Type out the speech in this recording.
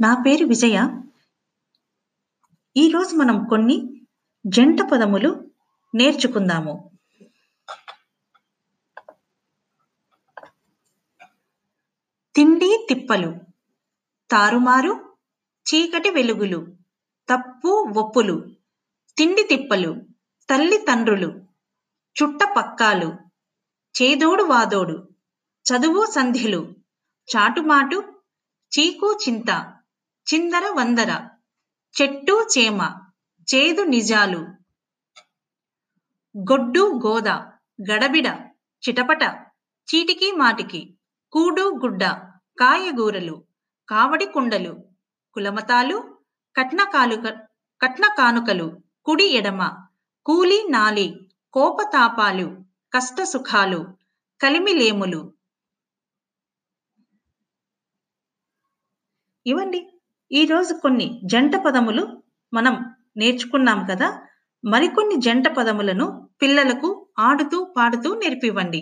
నా పేరు విజయ. ఈరోజు మనం కొన్ని జంట పదములు నేర్చుకుందాము. తిండి తిప్పలు తారుమారు చీకటి వెలుగులు తప్పు ఒప్పులు తిండి తిప్పలు తల్లి తండ్రులు చుట్ట పక్కాలు చేదోడు వాదోడు చదువు సంధ్యలు చాటుమాటు చీకు చింత చిందర వందర చెట్టు చేమ చేదు నిజాలు. గొడ్డు గోద గడబిడ చిటపట చీటికి మాటికి కూడు గుడ్డ కాయగూరలు కావడి కుండలు కులమతాలు కట్న కాలుక కట్న కానుకలు కుడి ఎడమ కూలి నాలి కోపతాపాలు కష్ట సుఖాలు కలిమిలేములు. ఇవండి ఈరోజు కొన్ని జంట పదములు మనం నేర్చుకున్నాం కదా. మరికొన్ని జంట పదములను పిల్లలకు ఆడుతూ పాడుతూ నేర్పివ్వండి.